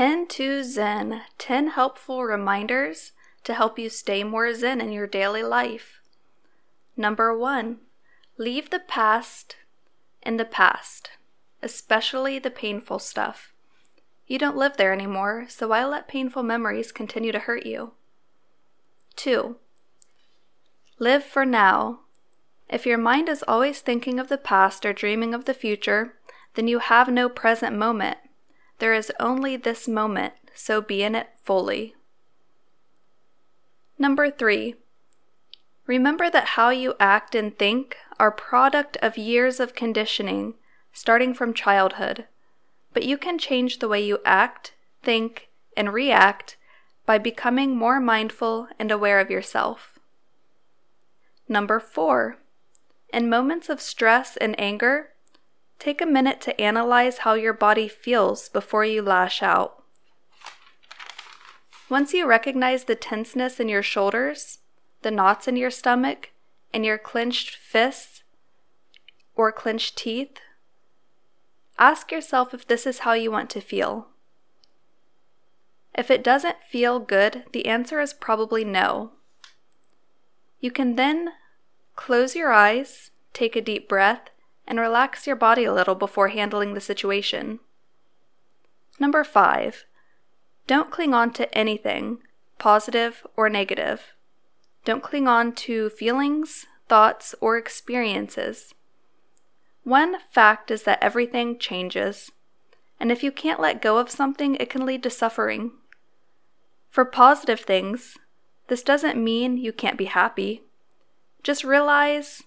10 to Zen 10 helpful reminders to help you stay more Zen in your daily life. Number 1. Leave the past in the past, especially the painful stuff. You don't live there anymore, so why let painful memories continue to hurt you? 2. Live for now. If your mind is always thinking of the past or dreaming of the future, then you have no present moment. There is only this moment, so be in it fully. Number three, remember that how you act and think are product of years of conditioning, starting from childhood. But you can change the way you act, think, and react by becoming more mindful and aware of yourself. Number four, in moments of stress and anger, Take a minute to analyze how your body feels before you lash out. Once you recognize the tenseness in your shoulders, the knots in your stomach, and your clenched fists or clenched teeth, ask yourself if this is how you want to feel. If it doesn't feel good, the answer is probably no. You can then close your eyes, take a deep breath, and relax your body a little before handling the situation. Number five, don't cling on to anything, positive or negative. Don't cling on to feelings, thoughts, or experiences. One fact is that everything changes, and if you can't let go of something, it can lead to suffering. For positive things, this doesn't mean you can't be happy. Just realize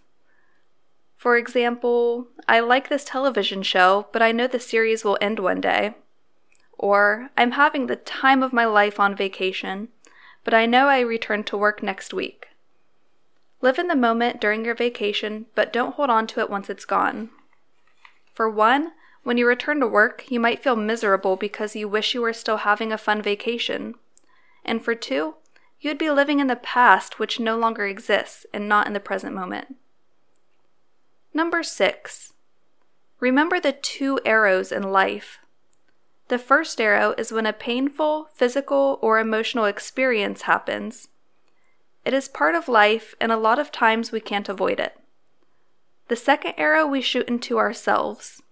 for example, I like this television show, but I know the series will end one day. Or, I'm having the time of my life on vacation, but I know I return to work next week. Live in the moment during your vacation, but don't hold on to it once it's gone. For one, when you return to work, you might feel miserable because you wish you were still having a fun vacation. And for two, you'd be living in the past which no longer exists and not in the present moment. Number six, remember the two arrows in life. The first arrow is when a painful physical or emotional experience happens. It is part of life, and a lot of times we can't avoid it. The second arrow we shoot into ourselves.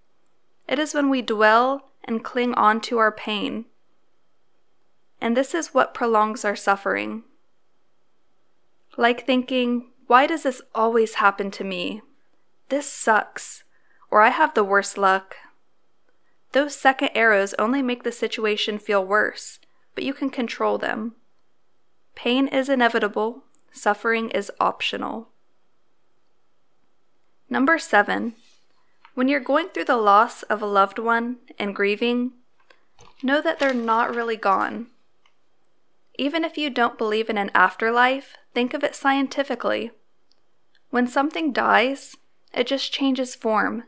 It is when we dwell and cling on to our pain. And this is what prolongs our suffering. Like thinking, why does this always happen to me? This sucks, or I have the worst luck. Those second arrows only make the situation feel worse, but you can control them. Pain is inevitable, suffering is optional. Number seven, when you're going through the loss of a loved one and grieving, know that they're not really gone. Even if you don't believe in an afterlife, think of it scientifically. When something dies, it just changes form.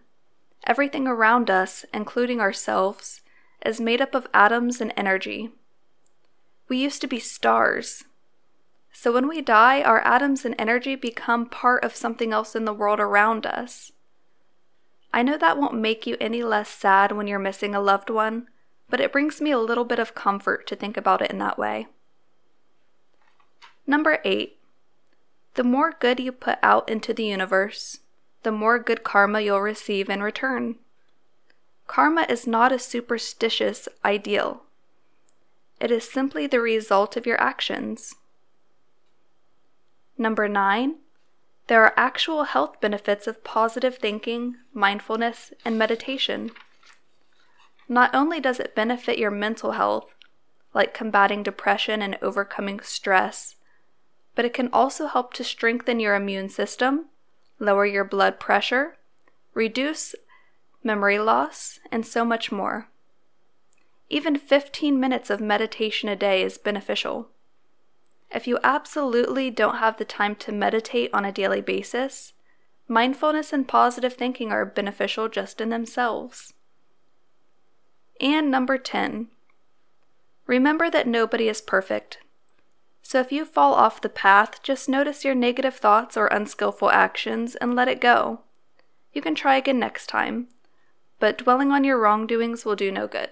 Everything around us, including ourselves, is made up of atoms and energy. We used to be stars. So when we die, our atoms and energy become part of something else in the world around us. I know that won't make you any less sad when you're missing a loved one, but it brings me a little bit of comfort to think about it in that way. Number eight, the more good you put out into the universe, the more good karma you'll receive in return. Karma is not a superstitious ideal, it is simply the result of your actions. Number nine, there are actual health benefits of positive thinking, mindfulness, and meditation. Not only does it benefit your mental health, like combating depression and overcoming stress, but it can also help to strengthen your immune system lower your blood pressure, reduce memory loss, and so much more. Even 15 minutes of meditation a day is beneficial. If you absolutely don't have the time to meditate on a daily basis, mindfulness and positive thinking are beneficial just in themselves. And number 10, remember that nobody is perfect. So if you fall off the path, just notice your negative thoughts or unskillful actions and let it go. You can try again next time, but dwelling on your wrongdoings will do no good.